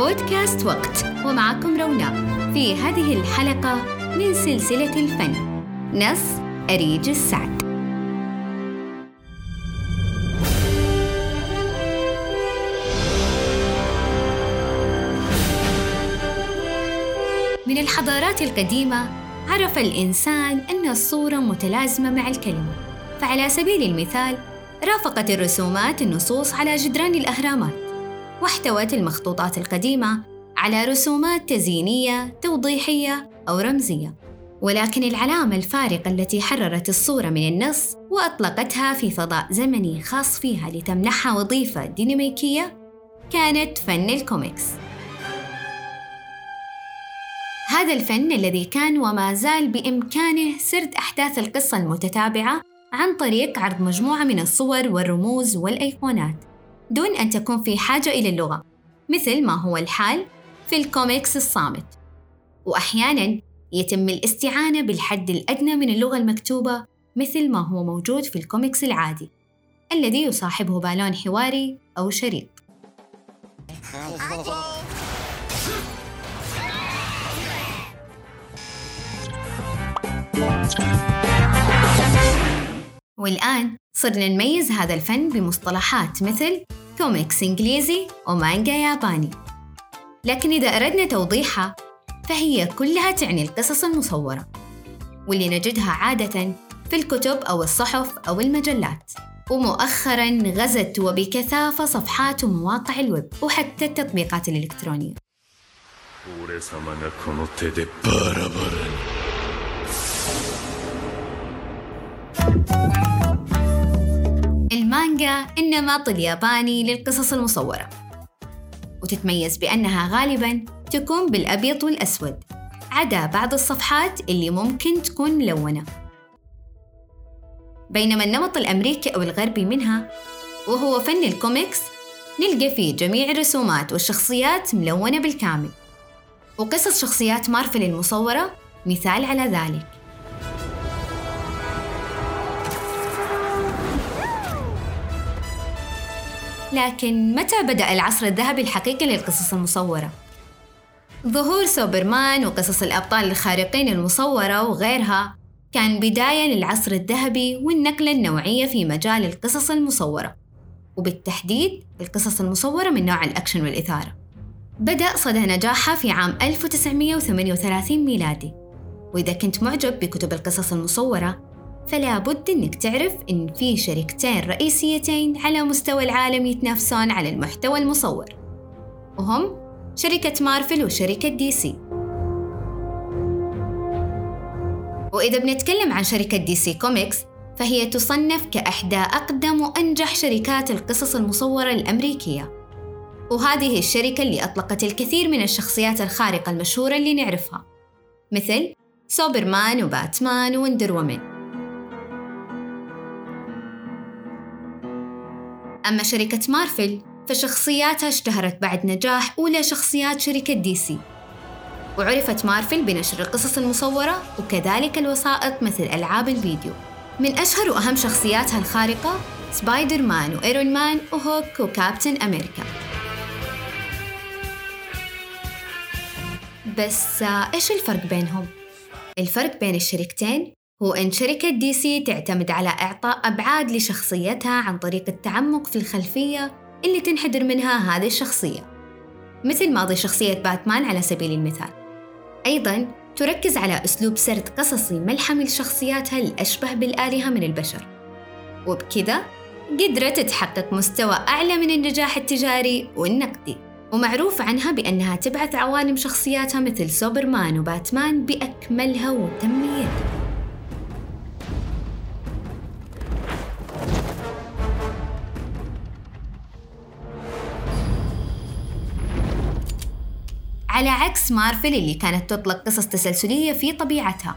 بودكاست وقت. ومعكم روناء في هذه الحلقة من سلسلة الفن. نص أريج السعد. من الحضارات القديمة عرف الإنسان أن الصورة متلازمة مع الكلمة. فعلى سبيل المثال رافقت الرسومات النصوص على جدران الأهرامات. واحتوت المخطوطات القديمة على رسومات تزيينية توضيحية أو رمزية. ولكن العلامة الفارقة التي حررت الصورة من النص وأطلقتها في فضاء زمني خاص فيها لتمنحها وظيفة ديناميكية كانت فن الكوميكس. هذا الفن الذي كان وما زال بإمكانه سرد أحداث القصة المتتابعة عن طريق عرض مجموعة من الصور والرموز والأيقونات. دون أن تكون في حاجة إلى اللغة مثل ما هو الحال في الكوميكس الصامت. وأحياناً يتم الاستعانة بالحد الأدنى من اللغة المكتوبة مثل ما هو موجود في الكوميكس العادي الذي يصاحبه بالون حواري أو شريط. والآن صرنا نميز هذا الفن بمصطلحات مثل كوميكس إنجليزي ومانجا ياباني. لكن إذا أردنا توضيحها فهي كلها تعني القصص المصورة واللي نجدها عادة في الكتب أو الصحف أو المجلات ومؤخرا غزت وبكثافة صفحات ومواقع الويب وحتى التطبيقات الإلكترونية. المانجا النمط الياباني للقصص المصورة. وتتميز بأنها غالباً تكون بالأبيض والأسود. عدا بعض الصفحات اللي ممكن تكون ملونة. بينما النمط الأمريكي أو الغربي منها وهو فن الكوميكس نلقى فيه جميع الرسومات والشخصيات ملونة بالكامل. وقصص شخصيات مارفل المصورة مثال على ذلك. لكن متى بدأ العصر الذهبي الحقيقي للقصص المصورة؟ ظهور سوبرمان وقصص الأبطال الخارقين المصورة وغيرها كان بداية للعصر الذهبي والنقلة النوعية في مجال القصص المصورة وبالتحديد القصص المصورة من نوع الأكشن والإثارة بدأ صدى نجاحها في عام 1938 ميلادي وإذا كنت معجب بكتب القصص المصورة فلا بد إنك تعرف إن في شركتين رئيسيتين على مستوى العالم يتنافسون على المحتوى المصور. وهم شركة مارفل وشركة دي سي. وإذا بنتكلم عن شركة دي سي كوميكس فهي تصنف كإحدى أقدم وأنجح شركات القصص المصورة الأمريكية. وهذه الشركة اللي أطلقت الكثير من الشخصيات الخارقة المشهورة اللي نعرفها مثل سوبرمان وباتمان وندر وومن. أما شركة مارفل فشخصياتها اشتهرت بعد نجاح أولى شخصيات شركة دي سي. وعرفت مارفل بنشر القصص المصورة وكذلك الوسائط مثل ألعاب الفيديو. من أشهر وأهم شخصياتها الخارقة سبايدر مان وإيرون مان وهوك وكابتن أمريكا. بس إيش الفرق بينهم؟ الفرق بين الشركتين؟ هو أن شركة دي سي تعتمد على إعطاء أبعاد لشخصيتها عن طريق التعمق في الخلفية اللي تنحدر منها هذه الشخصية مثل ماضي شخصية باتمان على سبيل المثال. أيضاً تركز على أسلوب سرد قصصي ملحمي لشخصياتها الأشبه بالآلهة من البشر. وبكذا قدرت تحقق مستوى أعلى من النجاح التجاري والنقدي ومعروف عنها بأنها تبعث عوالم شخصياتها مثل سوبرمان وباتمان بأكملها وتميتها على عكس مارفل اللي كانت تطلق قصص تسلسلية في طبيعتها.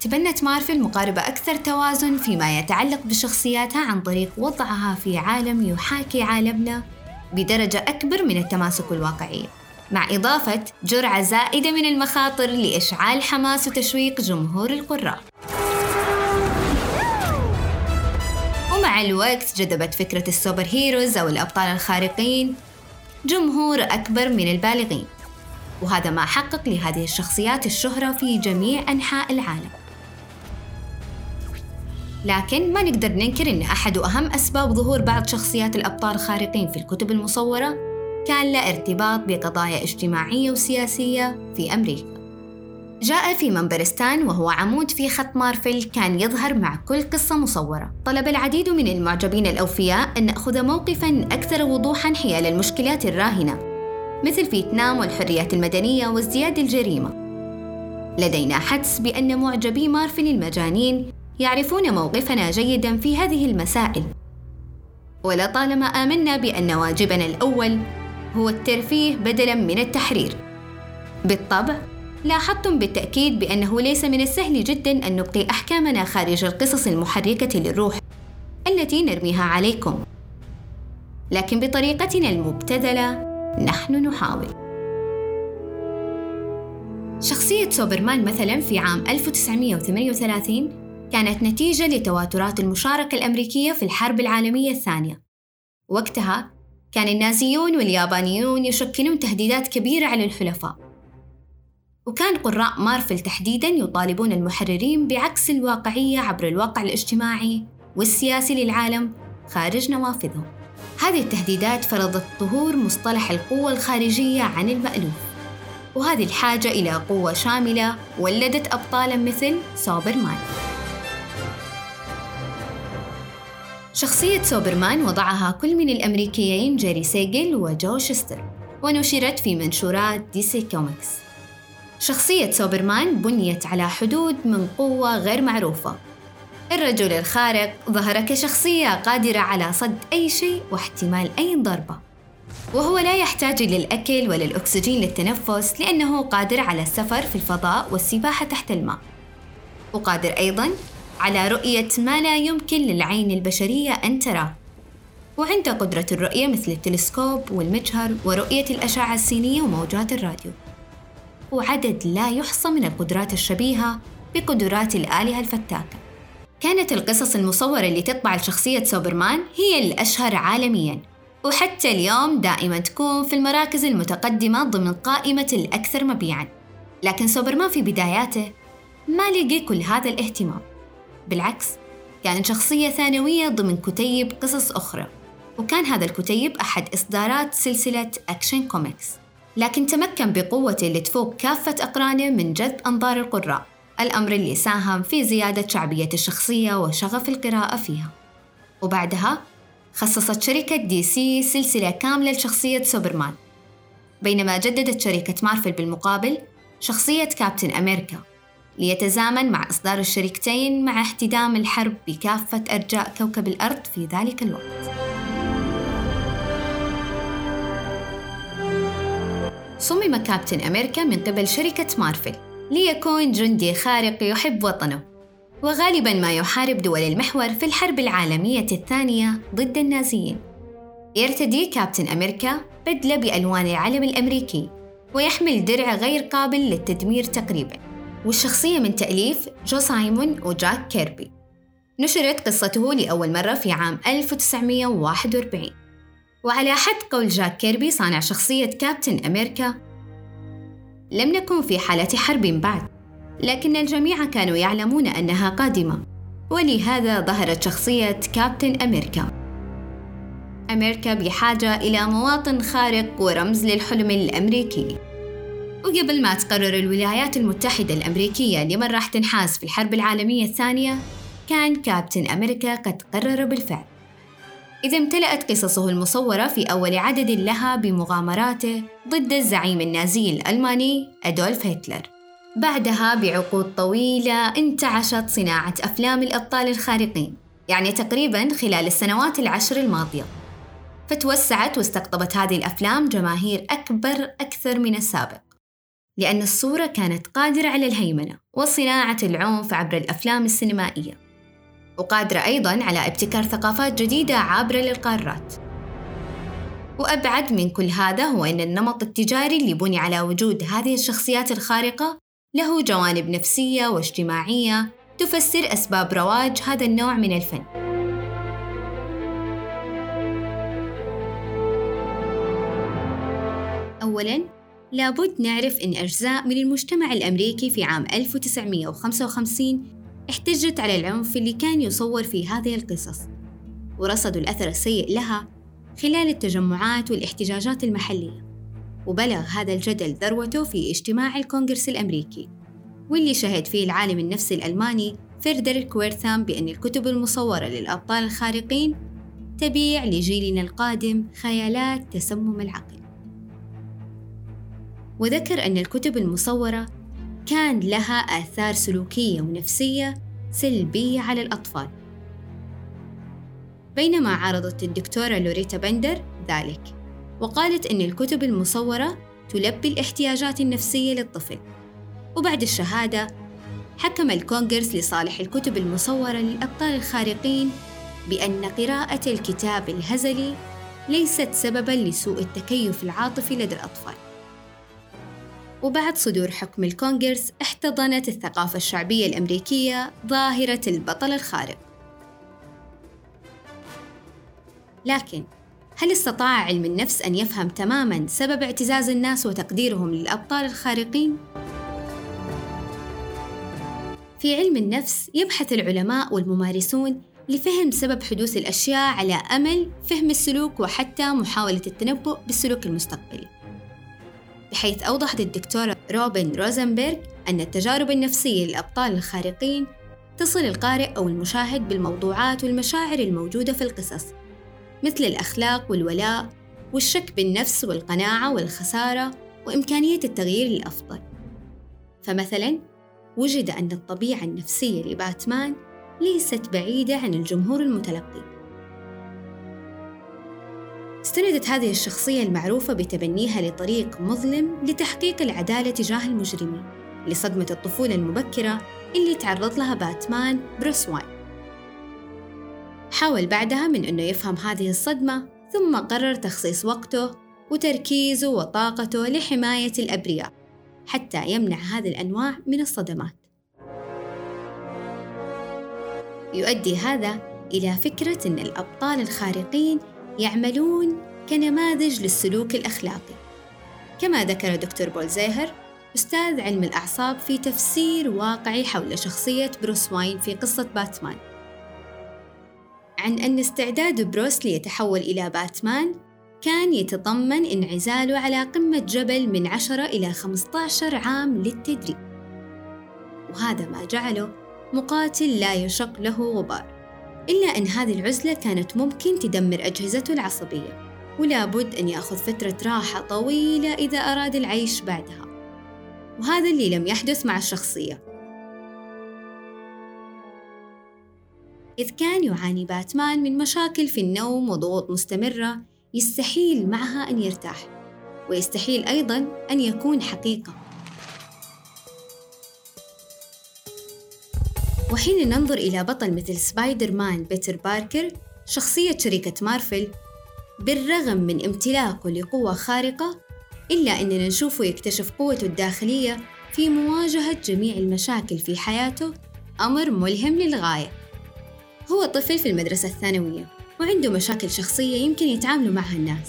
تبنت مارفل مقاربة أكثر توازن فيما يتعلق بشخصياتها عن طريق وضعها في عالم يحاكي عالمنا بدرجة أكبر من التماسك والواقعية مع إضافة جرعة زائدة من المخاطر لإشعال حماس وتشويق جمهور القراء. ومع الوقت جذبت فكرة السوبر هيروز أو الأبطال الخارقين جمهور أكبر من البالغين. وهذا ما حقق لهذه الشخصيات الشهرة في جميع أنحاء العالم. لكن ما نقدر ننكر أن أحد أهم أسباب ظهور بعض شخصيات الأبطال الخارقين في الكتب المصورة كان له ارتباط بقضايا اجتماعية وسياسية في أمريكا. جاء في منبرستان وهو عمود في خط مارفل كان يظهر مع كل قصة مصورة. طلب العديد من المعجبين الأوفياء أن نأخذ موقفاً أكثر وضوحاً حيال المشكلات الراهنة مثل فيتنام والحريات المدنية وازدياد الجريمة. لدينا حدس بأن معجبي مارفل المجانين يعرفون موقفنا جيداً في هذه المسائل. ولطالما آمنا بأن واجبنا الأول هو الترفيه بدلاً من التحرير. بالطبع لاحظتم بالتأكيد بأنه ليس من السهل جدا أن نبقي أحكامنا خارج القصص المحركة للروح التي نرميها عليكم. لكن بطريقتنا المبتذلة نحن نحاول. شخصية سوبرمان مثلا في عام 1938 كانت نتيجة لتواترات المشاركة الأمريكية في الحرب العالمية الثانية. وقتها كان النازيون واليابانيون يشكلون تهديدات كبيرة على الحلفاء. وكان قراء مارفل تحديداً يطالبون المحررين بعكس الواقعية عبر الواقع الاجتماعي والسياسي للعالم خارج نوافذهم. هذه التهديدات فرضت ظهور مصطلح القوة الخارجية عن المألوف، وهذه الحاجة إلى قوة شاملة ولدت أبطالاً مثل سوبرمان. شخصية سوبرمان وضعها كل من الأمريكيين جيري سيجل وجو شستر ونشرت في منشورات دي سي كوميكس شخصية سوبرمان بنيت على حدود من قوة غير معروفة. الرجل الخارق ظهر كشخصية قادرة على صد أي شيء واحتمال أي ضربة. وهو لا يحتاج للأكل ولا الأكسجين للتنفس لأنه قادر على السفر في الفضاء والسباحة تحت الماء. وقادر أيضاً على رؤية ما لا يمكن للعين البشرية أن تراه. وعنده قدرة الرؤية مثل التلسكوب والمجهر ورؤية الأشعة السينية وموجات الراديو. وعدد لا يحصى من القدرات الشبيهة بقدرات الآلهة الفتاكة. كانت القصص المصورة اللي تطبع لشخصية سوبرمان هي الأشهر عالمياً وحتى اليوم دائما تكون في المراكز المتقدمة ضمن قائمة الأكثر مبيعاً. لكن سوبرمان في بداياته ما لقي كل هذا الاهتمام. بالعكس كان شخصية ثانوية ضمن كتيب قصص أخرى وكان هذا الكتيب أحد إصدارات سلسلة أكشن كوميكس. لكن تمكن بقوته اللي تفوق كافة أقرانه من جذب أنظار القراء الأمر اللي ساهم في زيادة شعبية الشخصية وشغف القراء فيها. وبعدها خصصت شركة دي سي سلسلة كاملة لشخصية سوبرمان بينما جددت شركة مارفل بالمقابل شخصية كابتن أمريكا ليتزامن مع إصدار الشركتين مع احتدام الحرب بكافة أرجاء كوكب الأرض في ذلك الوقت. صمم كابتن أمريكا من قبل شركة مارفل ليكون جندي خارق يحب وطنه وغالبا ما يحارب دول المحور في الحرب العالمية الثانية ضد النازيين. يرتدي كابتن أمريكا بدلة بألوان العلم الأمريكي ويحمل درع غير قابل للتدمير تقريبا والشخصية من تأليف جو سايمون وجاك كيربي. نشرت قصته لأول مرة في عام 1941 وعلى حد قول جاك كيربي صانع شخصية كابتن أمريكا لم نكن في حالة حرب بعد لكن الجميع كانوا يعلمون أنها قادمة ولهذا ظهرت شخصية كابتن أمريكا. أمريكا بحاجة إلى مواطن خارق ورمز للحلم الأمريكي. وقبل ما تقرر الولايات المتحدة الأمريكية لمن راح تنحاز في الحرب العالمية الثانية كان كابتن أمريكا قد قرر بالفعل. إذا امتلأت قصصه المصورة في أول عدد لها بمغامراته ضد الزعيم النازي الألماني أدولف هتلر. بعدها بعقود طويلة انتعشت صناعة أفلام الأبطال الخارقين يعني تقريبا خلال السنوات العشر الماضية. فتوسعت واستقطبت هذه الأفلام جماهير أكبر أكثر من السابق لأن الصورة كانت قادرة على الهيمنة وصناعة العنف عبر الأفلام السينمائية. وقادرة أيضاً على ابتكار ثقافات جديدة عابرة للقارات وأبعد من كل هذا هو أن النمط التجاري اللي بني على وجود هذه الشخصيات الخارقة له جوانب نفسية واجتماعية تفسر أسباب رواج هذا النوع من الفن. أولاً لابد نعرف أن أجزاء من المجتمع الأمريكي في عام 1955 احتجت على العنف اللي كان يصور في هذه القصص ورصدوا الأثر السيء لها خلال التجمعات والاحتجاجات المحلية. وبلغ هذا الجدل ذروته في اجتماع الكونغرس الأمريكي واللي شهد فيه العالم النفسي الألماني فيردريك ويرثام بأن الكتب المصورة للأبطال الخارقين تبيع لجيلنا القادم خيالات تسمم العقل. وذكر أن الكتب المصورة كان لها آثار سلوكية ونفسية سلبية على الأطفال بينما عرضت الدكتورة لوريتا بندر ذلك وقالت أن الكتب المصورة تلبي الاحتياجات النفسية للطفل وبعد الشهادة حكم الكونغرس لصالح الكتب المصورة للأبطال الخارقين بأن قراءة الكتاب الهزلي ليست سبباً لسوء التكيف العاطفي لدى الأطفال. وبعد صدور حكم الكونغرس احتضنت الثقافة الشعبية الأمريكية ظاهرة البطل الخارق. لكن هل استطاع علم النفس أن يفهم تماماً سبب اعتزاز الناس وتقديرهم للأبطال الخارقين؟ في علم النفس يبحث العلماء والممارسون لفهم سبب حدوث الأشياء على أمل فهم السلوك وحتى محاولة التنبؤ بالسلوك المستقبلي بحيث أوضحت الدكتورة روبن روزنبرغ أن التجارب النفسية للأبطال الخارقين تصل القارئ أو المشاهد بالموضوعات والمشاعر الموجودة في القصص مثل الأخلاق والولاء والشك بالنفس والقناعة والخسارة وإمكانية التغيير للأفضل. فمثلاً وجد أن الطبيعة النفسية لباتمان ليست بعيدة عن الجمهور المتلقي. استندت هذه الشخصية المعروفة بتبنيها لطريق مظلم لتحقيق العدالة تجاه المجرمين لصدمة الطفولة المبكرة اللي تعرض لها باتمان بروس واين. حاول بعدها من أنه يفهم هذه الصدمة ثم قرر تخصيص وقته وتركيزه وطاقته لحماية الأبرياء حتى يمنع هذه الأنواع من الصدمات. يؤدي هذا إلى فكرة أن الأبطال الخارقين يعملون كنماذج للسلوك الأخلاقي. كما ذكر دكتور بول زيهر أستاذ علم الأعصاب في تفسير واقعي حول شخصية بروس واين في قصة باتمان. عن أن استعداد بروس ليتحول إلى باتمان كان يتضمن انعزاله على قمة جبل من 10 إلى 15 عام للتدريب. وهذا ما جعله مقاتل لا يشق له غبار. إلا أن هذه العزلة كانت ممكن تدمر أجهزته العصبية ولا بد أن يأخذ فترة راحة طويلة إذا أراد العيش بعدها. وهذا اللي لم يحدث مع الشخصية. إذ كان يعاني باتمان من مشاكل في النوم وضغوط مستمرة يستحيل معها أن يرتاح ويستحيل أيضا أن يكون حقيقة. وحين ننظر إلى بطل مثل سبايدر مان بيتر باركر شخصية شركة مارفل بالرغم من امتلاكه لقوة خارقة إلا أننا نشوفه يكتشف قوته الداخلية في مواجهة جميع المشاكل في حياته أمر ملهم للغاية. هو طفل في المدرسة الثانوية وعنده مشاكل شخصية يمكن يتعاملوا معها الناس.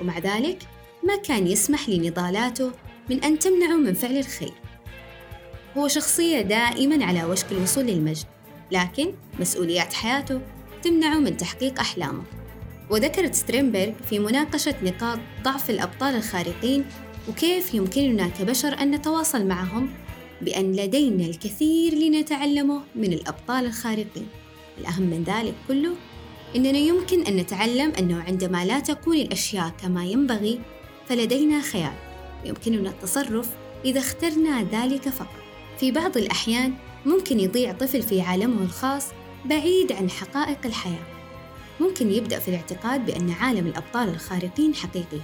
ومع ذلك ما كان يسمح لنضالاته من أن تمنعه من فعل الخير. هو شخصية دائما على وشك الوصول للمجد لكن مسؤوليات حياته تمنعه من تحقيق أحلامه. وذكرت سترينبرغ في مناقشة نقاط ضعف الأبطال الخارقين وكيف يمكننا كبشر أن نتواصل معهم بأن لدينا الكثير لنتعلمه من الأبطال الخارقين. الأهم من ذلك كله إننا يمكن أن نتعلم أنه عندما لا تكون الأشياء كما ينبغي فلدينا خيال ويمكننا التصرف إذا اخترنا ذلك فقط. في بعض الأحيان ممكن يضيع طفل في عالمه الخاص بعيد عن حقائق الحياة. ممكن يبدأ في الاعتقاد بأن عالم الأبطال الخارقين حقيقي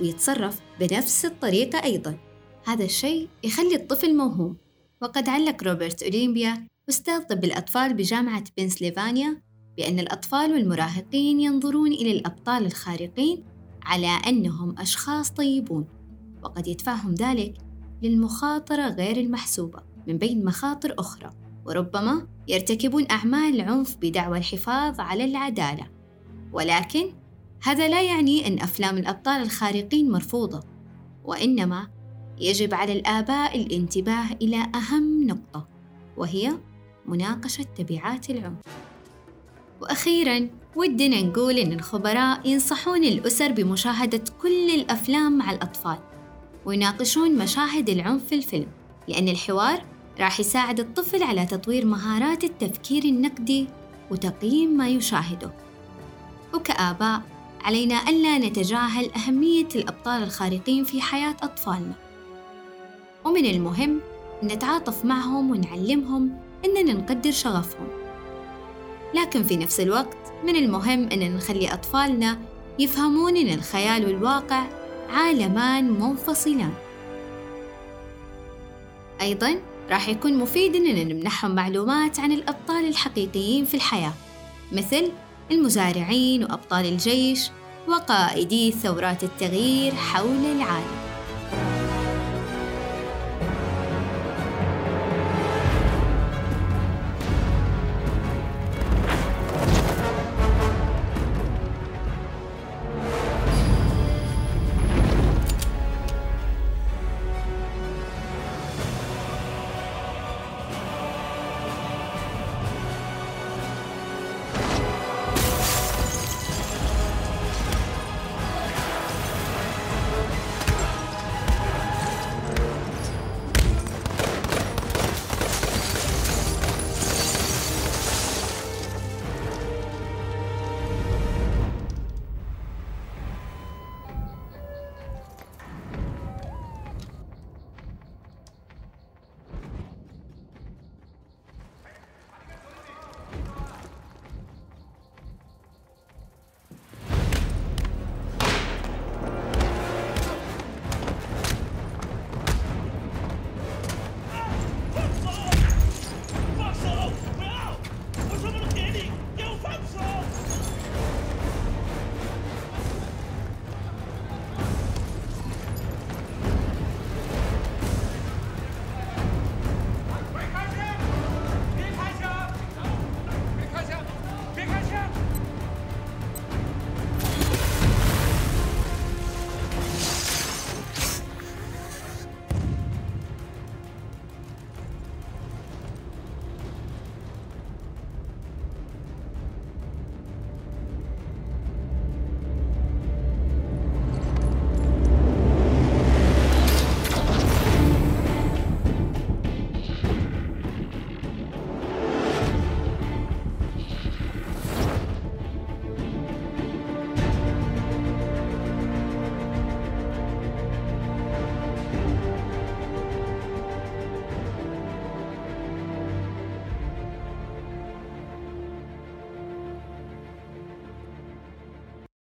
ويتصرف بنفس الطريقة أيضا. هذا الشيء يخلي الطفل موهوم. وقد علق روبرت أوليمبيا أستاذ طب الأطفال بجامعة بنسلفانيا بأن الأطفال والمراهقين ينظرون إلى الأبطال الخارقين على أنهم أشخاص طيبون. وقد يدفعهم ذلك للمخاطرة غير المحسوبة. من بين مخاطر أخرى وربما يرتكبون أعمال عنف بدعوى الحفاظ على العدالة. ولكن هذا لا يعني أن أفلام الأبطال الخارقين مرفوضة وإنما يجب على الآباء الانتباه إلى أهم نقطة وهي مناقشة تبعات العنف. وأخيراً ودنا نقول إن الخبراء ينصحون الأسر بمشاهدة كل الأفلام مع الأطفال ويناقشون مشاهد العنف في الفيلم. لأن الحوار راح يساعد الطفل على تطوير مهارات التفكير النقدي وتقييم ما يشاهده. وكآباء علينا ألا نتجاهل أهمية الأبطال الخارقين في حياة أطفالنا. ومن المهم نتعاطف معهم ونعلمهم إننا نقدر شغفهم. لكن في نفس الوقت من المهم إننا نخلي أطفالنا يفهمون إن الخيال والواقع عالمان منفصلان. أيضاً راح يكون مفيد إننا نمنحهم معلومات عن الأبطال الحقيقيين في الحياة مثل المزارعين وأبطال الجيش وقائدي ثورات التغيير حول العالم.